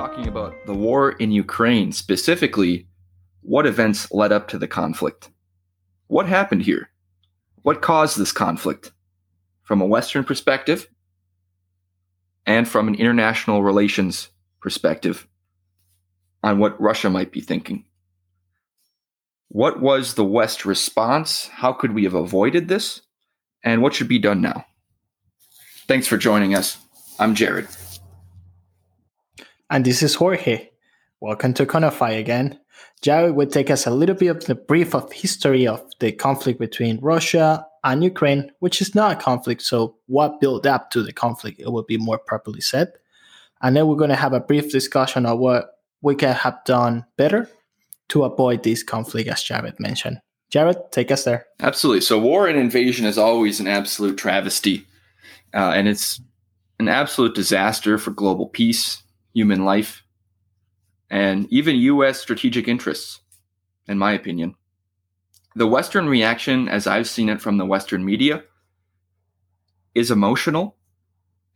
talking about the war in Ukraine, specifically, what events led up to the conflict. What happened here? What caused this conflict? From a Western perspective and from an international relations perspective on what Russia might be thinking. What was the West response? How could we have avoided this? And what should be done now? Thanks for joining us. I'm Jared. And this is Jorge. Welcome to Conify again. Jared will take us a little bit of the brief of history of the conflict between Russia and Ukraine, which is not a conflict, so what built up to the conflict, it would be more properly said. And then we're going to have a brief discussion of what we can have done better to avoid this conflict, as Jared mentioned. Jared, take us there. Absolutely. So, war and invasion is always an absolute travesty, uh, and it's an absolute disaster for global peace, human life, and even U.S. strategic interests, in my opinion. The Western reaction, as I've seen it from the Western media, is emotional.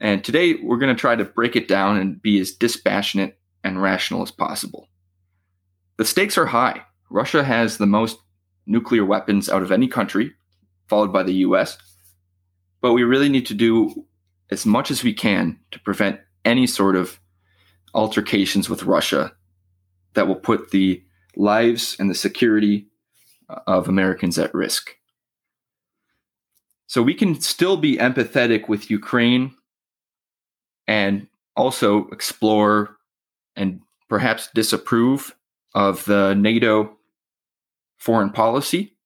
And today we're going to try to break it down and be as dispassionate and rational as possible. The stakes are high. Russia has the most nuclear weapons out of any country, followed by the US. But we really need to do as much as we can to prevent any sort of altercations with Russia that will put the lives and the security of Americans at risk. So we can still be empathetic with Ukraine and also explore and perhaps disapprove of the NATO foreign policy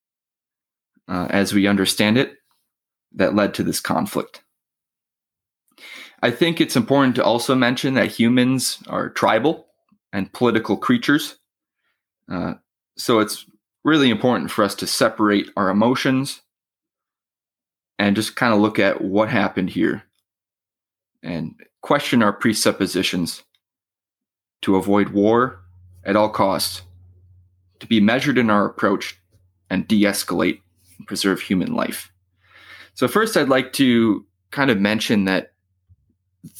uh, as we understand it that led to this conflict. I think it's important to also mention that humans are tribal and political creatures. Uh, so it's really important for us to separate our emotions and just kind of look at what happened here and question our presuppositions to avoid war at all costs, to be measured in our approach and de escalate and preserve human life. So, first, I'd like to kind of mention that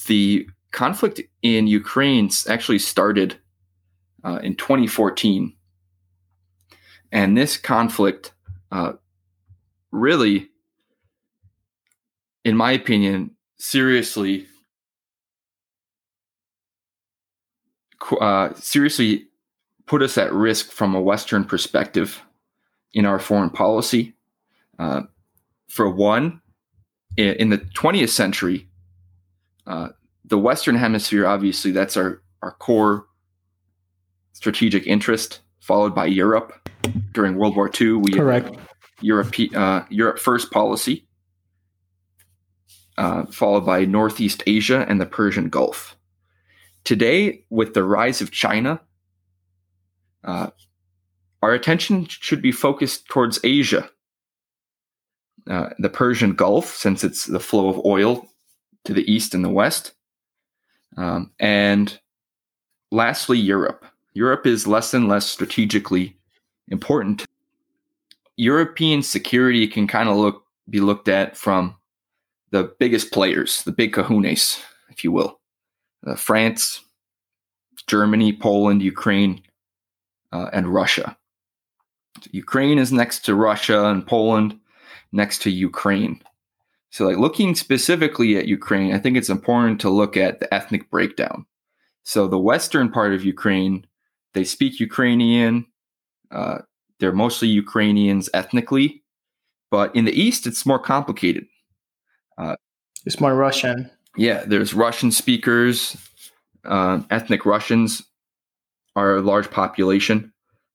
the conflict in Ukraine actually started uh, in 2014. And this conflict uh, really, in my opinion, seriously, uh, seriously put us at risk from a Western perspective in our foreign policy. Uh, for one, in, in the 20th century, uh, the Western Hemisphere, obviously, that's our, our core strategic interest, followed by Europe during World War II. We correct Europe uh, Europe first policy, uh, followed by Northeast Asia and the Persian Gulf. Today, with the rise of China, uh, our attention should be focused towards Asia, uh, the Persian Gulf, since it's the flow of oil to the east and the west, um, and lastly, Europe. Europe is less and less strategically important. European security can kind of look be looked at from the biggest players, the big kahunas, if you will. Uh, France, Germany, Poland, Ukraine, uh, and Russia. Ukraine is next to Russia and Poland next to Ukraine. So, like looking specifically at Ukraine, I think it's important to look at the ethnic breakdown. So, the western part of Ukraine, they speak Ukrainian. Uh, they're mostly Ukrainians ethnically, but in the east, it's more complicated. Uh, it's more Russian. Yeah, there's Russian speakers. Uh, ethnic Russians are a large population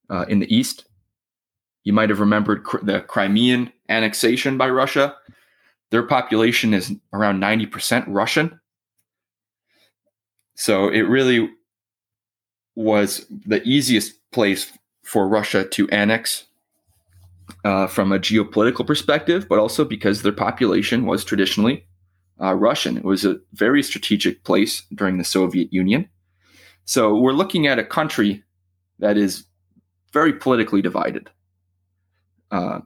uh, in the east. You might have remembered cr- the Crimean annexation by Russia. Their population is around 90% Russian. So it really was the easiest place for Russia to annex uh, from a geopolitical perspective, but also because their population was traditionally uh, Russian. It was a very strategic place during the Soviet Union. So we're looking at a country that is very politically divided, uh,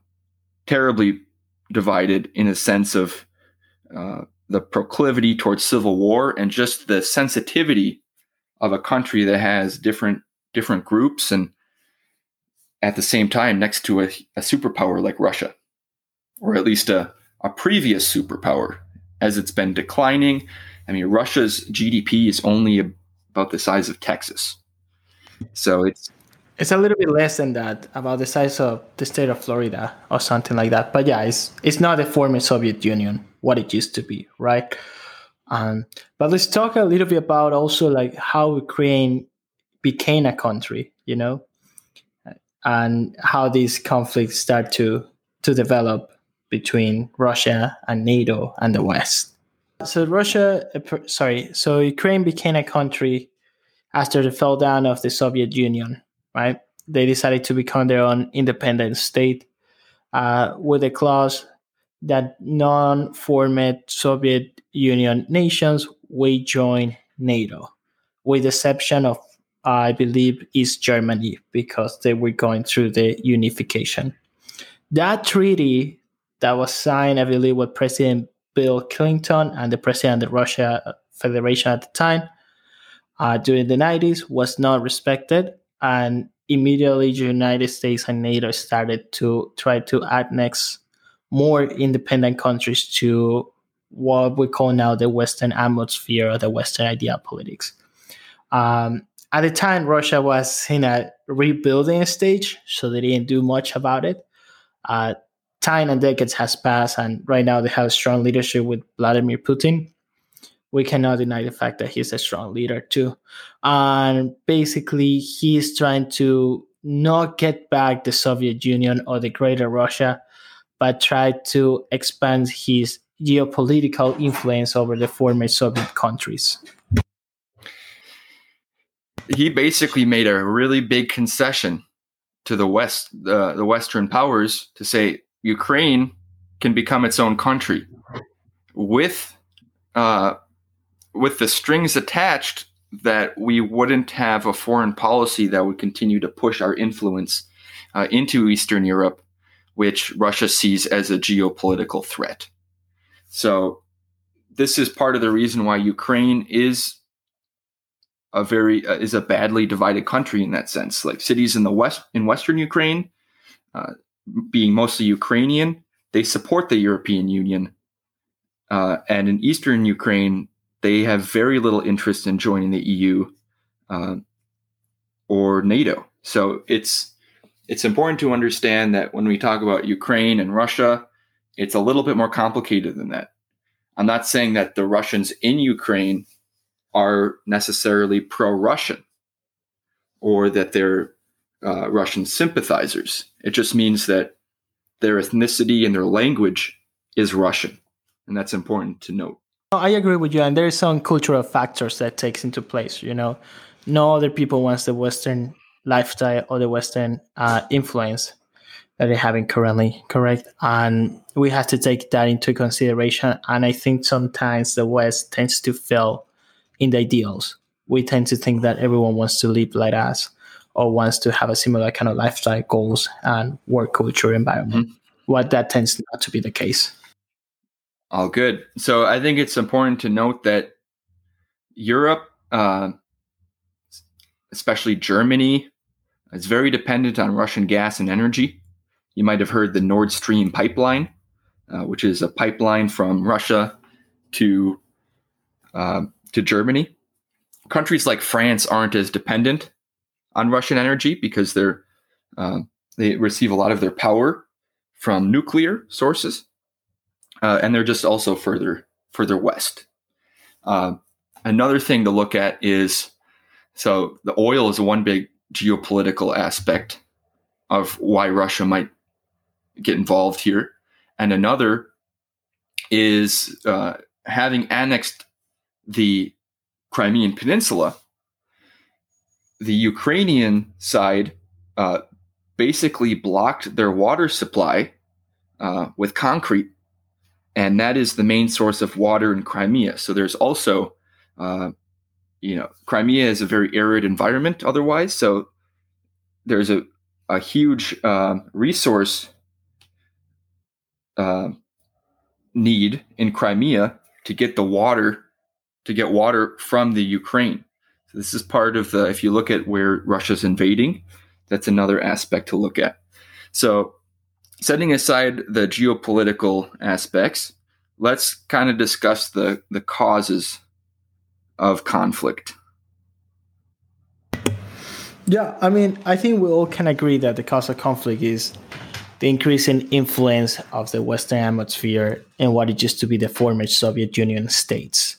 terribly divided in a sense of uh, the proclivity towards civil war and just the sensitivity of a country that has different different groups and at the same time next to a, a superpower like Russia, or at least a, a previous superpower as it's been declining. I mean, Russia's GDP is only about the size of Texas. So it's it's a little bit less than that, about the size of the state of Florida or something like that. But yeah, it's it's not the former Soviet Union what it used to be, right? Um, but let's talk a little bit about also like how Ukraine became a country, you know, and how these conflicts start to to develop between Russia and NATO and the West. So Russia, uh, sorry, so Ukraine became a country after the fall down of the Soviet Union, right? They decided to become their own independent state uh, with a clause that non-formed Soviet Union nations will join NATO, with the exception of, I believe, East Germany, because they were going through the unification. That treaty that was signed, I believe, with President Bill Clinton and the president of the Russia Federation at the time uh, during the 90s was not respected. And immediately, the United States and NATO started to try to annex more independent countries to what we call now the Western atmosphere or the Western idea politics. Um, at the time, Russia was in a rebuilding stage, so they didn't do much about it. Uh, time and decades has passed, and right now they have strong leadership with Vladimir Putin. We cannot deny the fact that he's a strong leader too. And basically, he's trying to not get back the Soviet Union or the Greater Russia, but try to expand his geopolitical influence over the former Soviet countries. He basically made a really big concession to the West, uh, the Western powers, to say Ukraine can become its own country with uh, with the strings attached that we wouldn't have a foreign policy that would continue to push our influence uh, into Eastern Europe, which Russia sees as a geopolitical threat. So, this is part of the reason why Ukraine is a very uh, is a badly divided country in that sense. Like cities in the west in Western Ukraine, uh, being mostly Ukrainian, they support the European Union. Uh, and in eastern Ukraine, they have very little interest in joining the EU uh, or NATO. So it's it's important to understand that when we talk about Ukraine and Russia, it's a little bit more complicated than that. I'm not saying that the Russians in Ukraine are necessarily pro-Russian or that they're uh, Russian sympathizers. It just means that their ethnicity and their language is Russian, and that's important to note. I agree with you, and there are some cultural factors that takes into place. You know, no other people wants the Western lifestyle or the Western uh, influence that they're having currently, correct? And we have to take that into consideration. And I think sometimes the West tends to fail in the ideals. We tend to think that everyone wants to live like us or wants to have a similar kind of lifestyle goals and work culture environment. Mm-hmm. What that tends not to be the case. All good. So I think it's important to note that Europe, uh, especially Germany, is very dependent on Russian gas and energy. You might have heard the Nord Stream pipeline, uh, which is a pipeline from Russia to uh, to Germany. Countries like France aren't as dependent on Russian energy because they're uh, they receive a lot of their power from nuclear sources, uh, and they're just also further further west. Uh, another thing to look at is so the oil is one big geopolitical aspect of why Russia might get involved here, and another is uh, having annexed the Crimean Peninsula the Ukrainian side uh, basically blocked their water supply uh, with concrete, and that is the main source of water in Crimea. So there's also, uh, you know, Crimea is a very arid environment otherwise. So there's a, a huge um, resource uh, need in Crimea to get the water to get water from the Ukraine So This is part of the, if you look at where Russia's invading, that's another aspect to look at. So, setting aside the geopolitical aspects, let's kind of discuss the, the causes of conflict. Yeah, I mean, I think we all can agree that the cause of conflict is the increasing influence of the Western Hemisphere in what it used to be the former Soviet Union states.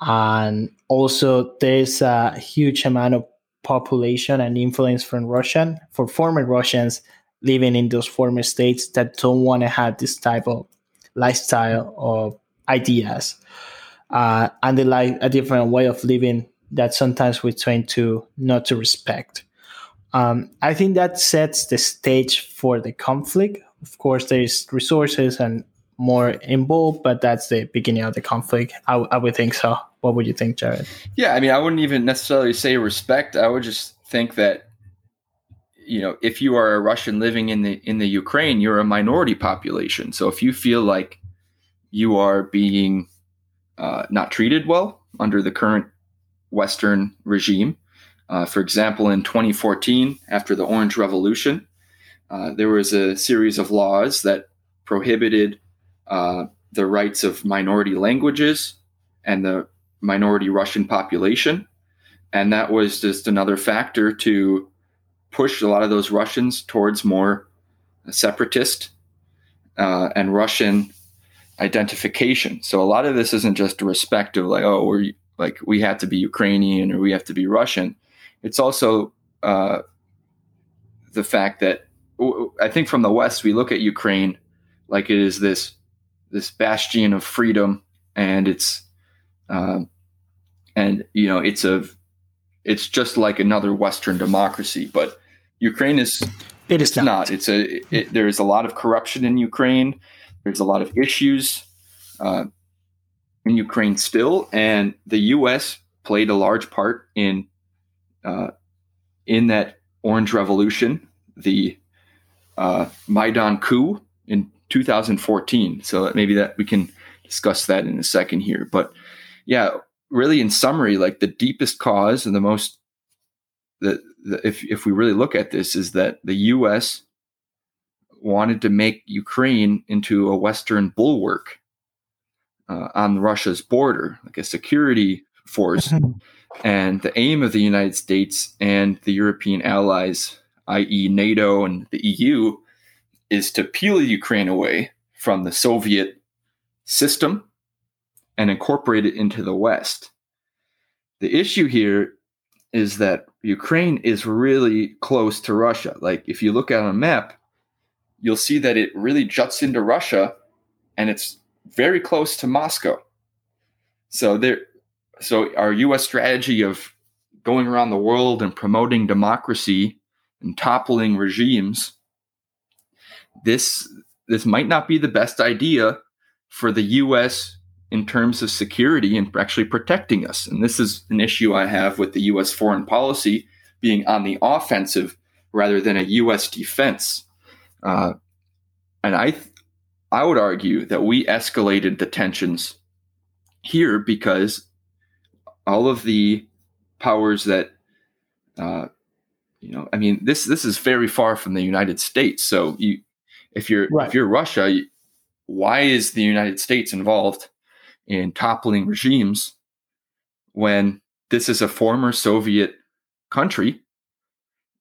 And also, there's a huge amount of population and influence from Russian, for former Russians living in those former states that don't want to have this type of lifestyle or ideas. Uh, and they like a different way of living that sometimes we tend to not to respect. Um, I think that sets the stage for the conflict. Of course, there is resources and more involved, but that's the beginning of the conflict. I would think so. What would you think, Jared? Yeah, I mean, I wouldn't even necessarily say respect. I would just think that you know, if you are a Russian living in the in the Ukraine, you're a minority population. So if you feel like you are being uh, not treated well under the current Western regime. Uh, for example, in 2014, after the Orange Revolution, uh, there was a series of laws that prohibited uh, the rights of minority languages and the minority Russian population. And that was just another factor to push a lot of those Russians towards more separatist uh, and Russian identification. So a lot of this isn't just a respect of like, oh, we're like we have to be Ukrainian or we have to be Russian. It's also uh, the fact that I think from the West we look at Ukraine like it is this this bastion of freedom, and it's uh, and you know it's a it's just like another Western democracy, but Ukraine is it is not. not. It's a it, there is a lot of corruption in Ukraine. There's a lot of issues. Uh, in Ukraine still, and the U.S. played a large part in uh, in that Orange Revolution, the uh, Maidan coup in 2014. So maybe that we can discuss that in a second here. But yeah, really, in summary, like the deepest cause and the most the, the if if we really look at this is that the U.S. wanted to make Ukraine into a Western bulwark uh, on Russia's border, like a security force. Mm-hmm. and the aim of the United States and the European allies, i.e., NATO and the EU, is to peel Ukraine away from the Soviet system and incorporate it into the West. The issue here is that Ukraine is really close to Russia. Like, if you look at a map, you'll see that it really juts into Russia and it's very close to Moscow. So there, so our U.S. strategy of going around the world and promoting democracy and toppling regimes, this this might not be the best idea for the U.S. in terms of security and actually protecting us. And this is an issue I have with the U.S. foreign policy being on the offensive rather than a U.S. defense. Uh, and I I would argue that we escalated the tensions here because all of the powers that, uh, you know, I mean, this this is very far from the United States. So you, if you're right. if you're Russia, you, why is the United States involved in toppling regimes when this is a former Soviet country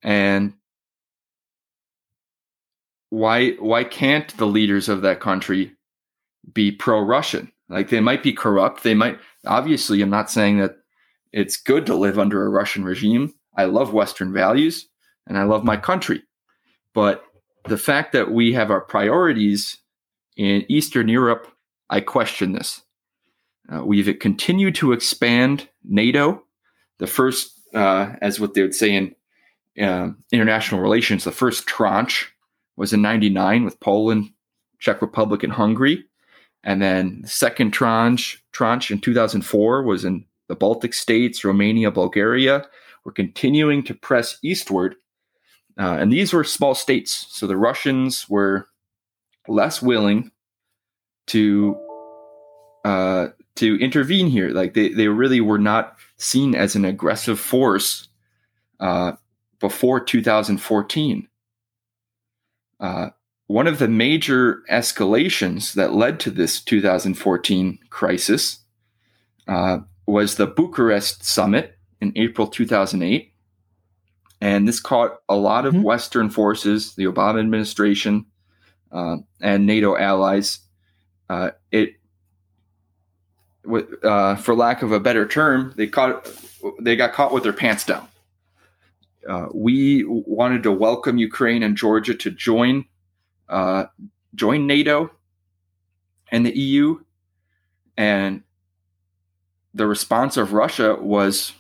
and why why can't the leaders of that country be pro-Russian? Like they might be corrupt. They might obviously. I'm not saying that it's good to live under a Russian regime. I love Western values and I love my country, but the fact that we have our priorities in Eastern Europe, I question this. Uh, we've continued to expand NATO. The first, uh, as what they would say in uh, international relations, the first tranche was in 99 with Poland, Czech Republic, and Hungary. And then the second tranche, tranche in 2004 was in the Baltic states, Romania, Bulgaria. We're continuing to press eastward. Uh, and these were small states. So the Russians were less willing to uh, to intervene here. Like they, they really were not seen as an aggressive force uh, before 2014. Uh, one of the major escalations that led to this 2014 crisis uh, was the Bucharest summit in April 2008. And this caught a lot of mm-hmm. Western forces, the Obama administration, uh, and NATO allies. Uh, it, uh, for lack of a better term, they caught they got caught with their pants down. Uh, we wanted to welcome Ukraine and Georgia to join uh, join NATO and the EU, and the response of Russia was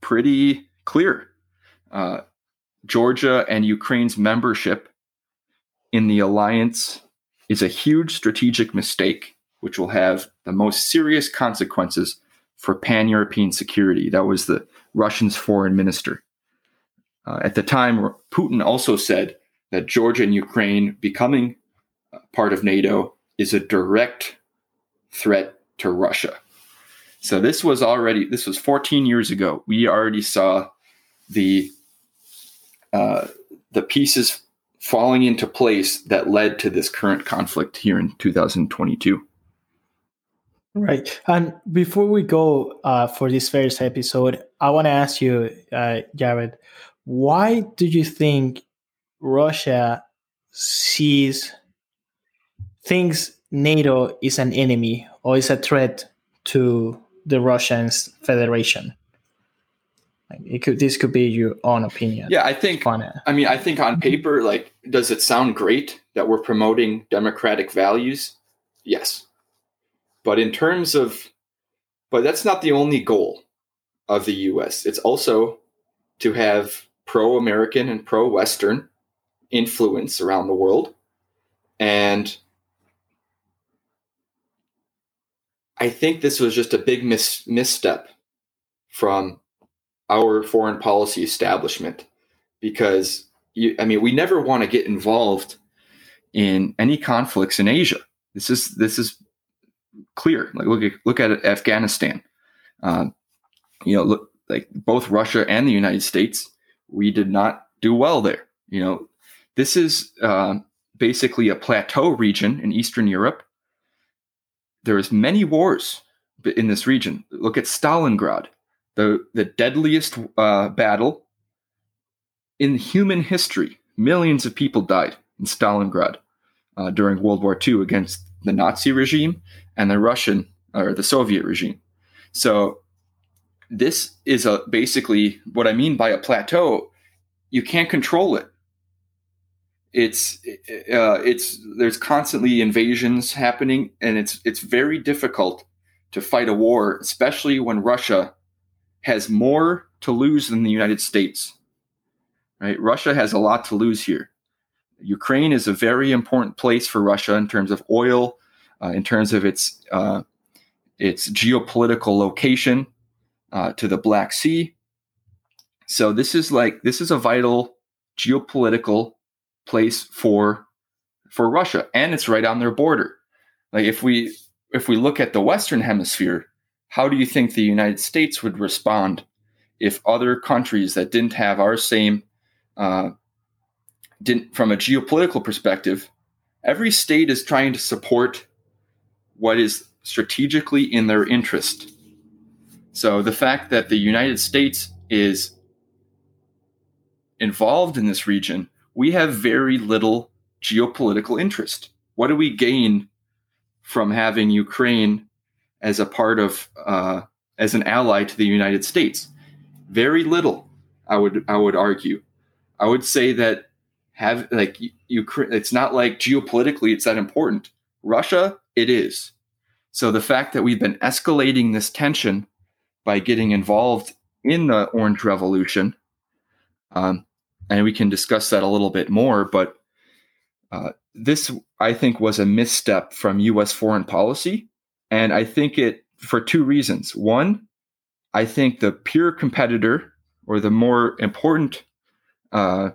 pretty clear. Uh, Georgia and Ukraine's membership in the alliance is a huge strategic mistake, which will have the most serious consequences for pan European security. That was the Russian's foreign minister. Uh, at the time, Putin also said that Georgia and Ukraine becoming part of NATO is a direct threat to Russia. So this was already this was 14 years ago. We already saw the uh, the pieces falling into place that led to this current conflict here in 2022. Right. And before we go uh, for this first episode, I want to ask you, uh, Jared, why do you think Russia sees thinks NATO is an enemy or is a threat to the Russian Federation? Like it could this could be your own opinion. Yeah, I think I mean I think on paper, like does it sound great that we're promoting democratic values? Yes. But in terms of but that's not the only goal of the US. It's also to have pro-American and pro-Western influence around the world. And I think this was just a big mis- misstep from our foreign policy establishment because you, I mean we never want to get involved in any conflicts in Asia. This is this is clear. Like look at look at Afghanistan. Um, you know, look like both Russia and the United States, we did not do well there. You know, this is uh, basically a plateau region in Eastern Europe. There is many wars in this region. Look at Stalingrad the, the deadliest uh, battle in human history. Millions of people died in Stalingrad uh, during World War II against the Nazi regime and the Russian or the Soviet regime. So this is a basically what I mean by a plateau. You can't control it. It's uh, it's there's constantly invasions happening, and it's it's very difficult to fight a war, especially when Russia has more to lose than the United States. Right? Russia has a lot to lose here. Ukraine is a very important place for Russia in terms of oil, uh, in terms of its uh, its geopolitical location uh, to the Black Sea. So this is like this is a vital geopolitical place for for Russia, and it's right on their border. Like if we if we look at the Western Hemisphere, how do you think the United States would respond if other countries that didn't have our same, uh, didn't from a geopolitical perspective, every state is trying to support what is strategically in their interest. So the fact that the United States is involved in this region, we have very little geopolitical interest. What do we gain from having Ukraine as a part of uh, as an ally to the United States? Very little, I would I would argue. I would say that have like Ukraine. It's not like geopolitically it's that important. Russia, it is. So the fact that we've been escalating this tension by getting involved in the Orange Revolution, um, and we can discuss that a little bit more, but uh, this I think was a misstep from U.S. foreign policy and I think it for two reasons. One, I think the pure competitor or the more important uh,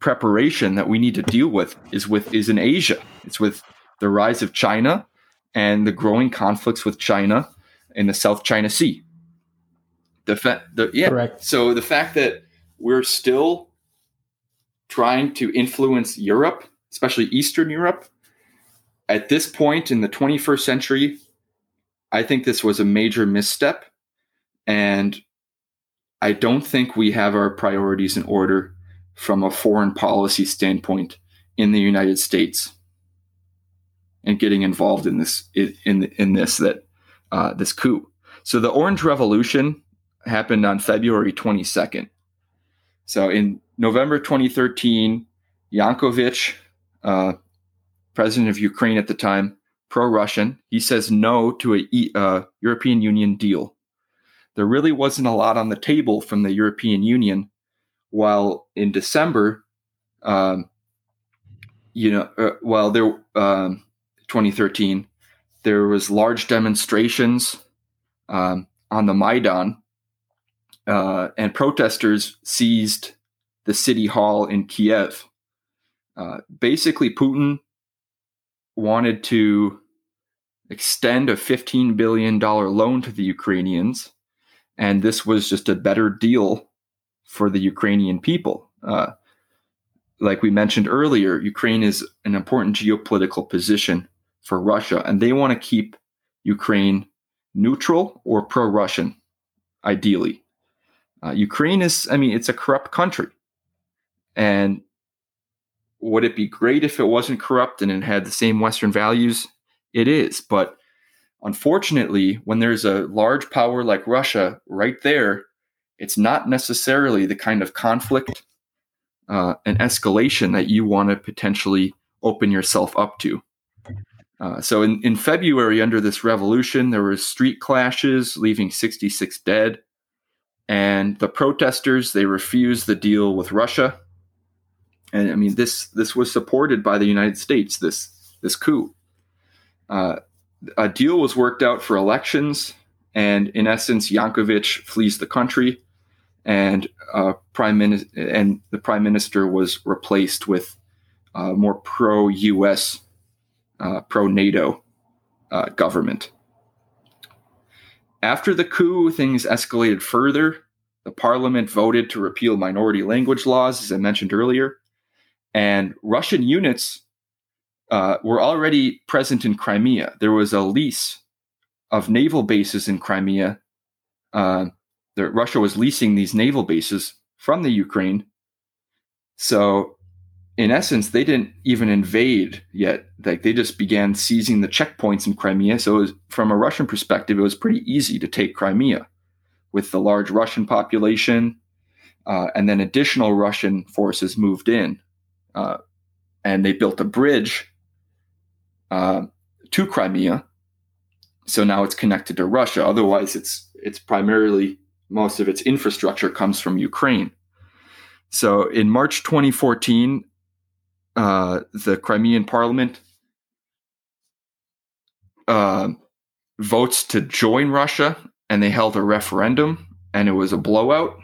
preparation that we need to deal with is with is in Asia. It's with the rise of China and the growing conflicts with China in the South China Sea. The, fa- the yeah, Correct. so the fact that we're still trying to influence Europe, especially Eastern Europe, at this point in the 21st century, I think this was a major misstep. And I don't think we have our priorities in order from a foreign policy standpoint in the United States and getting involved in this in in this that uh, this coup. So the Orange Revolution happened on February 22nd. So in November 2013, Yankovic, uh, president of Ukraine at the time, pro-Russian, he says no to a uh, European Union deal. There really wasn't a lot on the table from the European Union. While in December, um, you know, uh, while there, um, 2013, there was large demonstrations um, on the Maidan, uh, and protesters seized the city hall in Kiev. Uh, basically, Putin wanted to extend a $15 billion loan to the Ukrainians, and this was just a better deal for the Ukrainian people. Uh, like we mentioned earlier, Ukraine is an important geopolitical position for Russia, and they want to keep Ukraine neutral or pro Russian, ideally. Uh, Ukraine is, I mean, it's a corrupt country. And would it be great if it wasn't corrupt and it had the same Western values? It is. But unfortunately, when there's a large power like Russia right there, it's not necessarily the kind of conflict uh, and escalation that you want to potentially open yourself up to. Uh, so in, in February, under this revolution, there were street clashes, leaving 66 dead. And the protesters, they refused the deal with Russia. And I mean, this this was supported by the United States. This this coup. Uh, a deal was worked out for elections, and in essence, Yankovic flees the country, and uh, prime minister and the prime minister was replaced with uh, more pro-U.S uh, pro NATO uh, government. After the coup, things escalated further. The parliament voted to repeal minority language laws, as I mentioned earlier, and Russian units uh, were already present in Crimea. There was a lease of naval bases in Crimea. Uh, Russia was leasing these naval bases from the Ukraine. So in essence, they didn't even invade yet. Like they just began seizing the checkpoints in Crimea. So, was, from a Russian perspective, it was pretty easy to take Crimea with the large Russian population. Uh, and then additional Russian forces moved in. Uh, and they built a bridge uh, to Crimea. So now it's connected to Russia. Otherwise, it's it's primarily most of its infrastructure comes from Ukraine. So in March 2014, uh, the Crimean Parliament uh, votes to join Russia, and they held a referendum, and it was a blowout.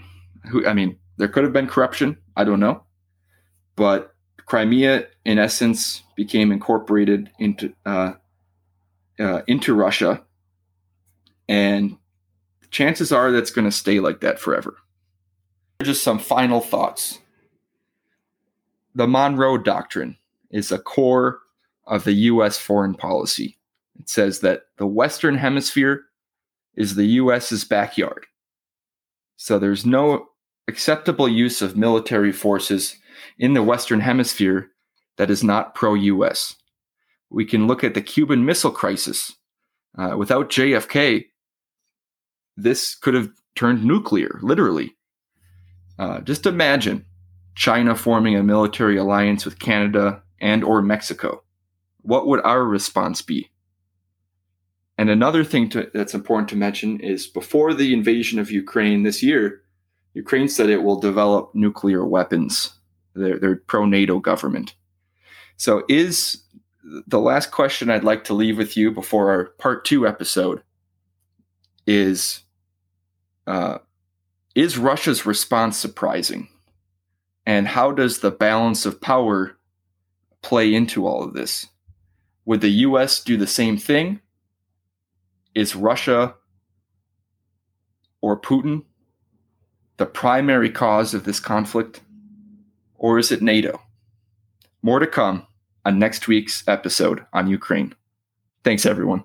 Who, I mean, there could have been corruption. I don't know, but Crimea, in essence, became incorporated into uh, uh into Russia, and chances are that's going to stay like that forever. Just some final thoughts the Monroe Doctrine is a core of the U.S. foreign policy. It says that the Western Hemisphere is the U.S.'s backyard. So there's no acceptable use of military forces in the Western Hemisphere that is not pro US. We can look at the Cuban Missile Crisis. Uh, without JFK, this could have turned nuclear, literally. Uh, just imagine China forming a military alliance with Canada and or Mexico. What would our response be? And another thing to, that's important to mention is before the invasion of Ukraine this year, Ukraine said it will develop nuclear weapons. They're, they're pro NATO government. So, is the last question I'd like to leave with you before our part two episode is uh, Is Russia's response surprising? And how does the balance of power play into all of this? Would the US do the same thing? Is Russia or Putin the primary cause of this conflict? Or is it NATO? More to come on next week's episode on Ukraine. Thanks, everyone.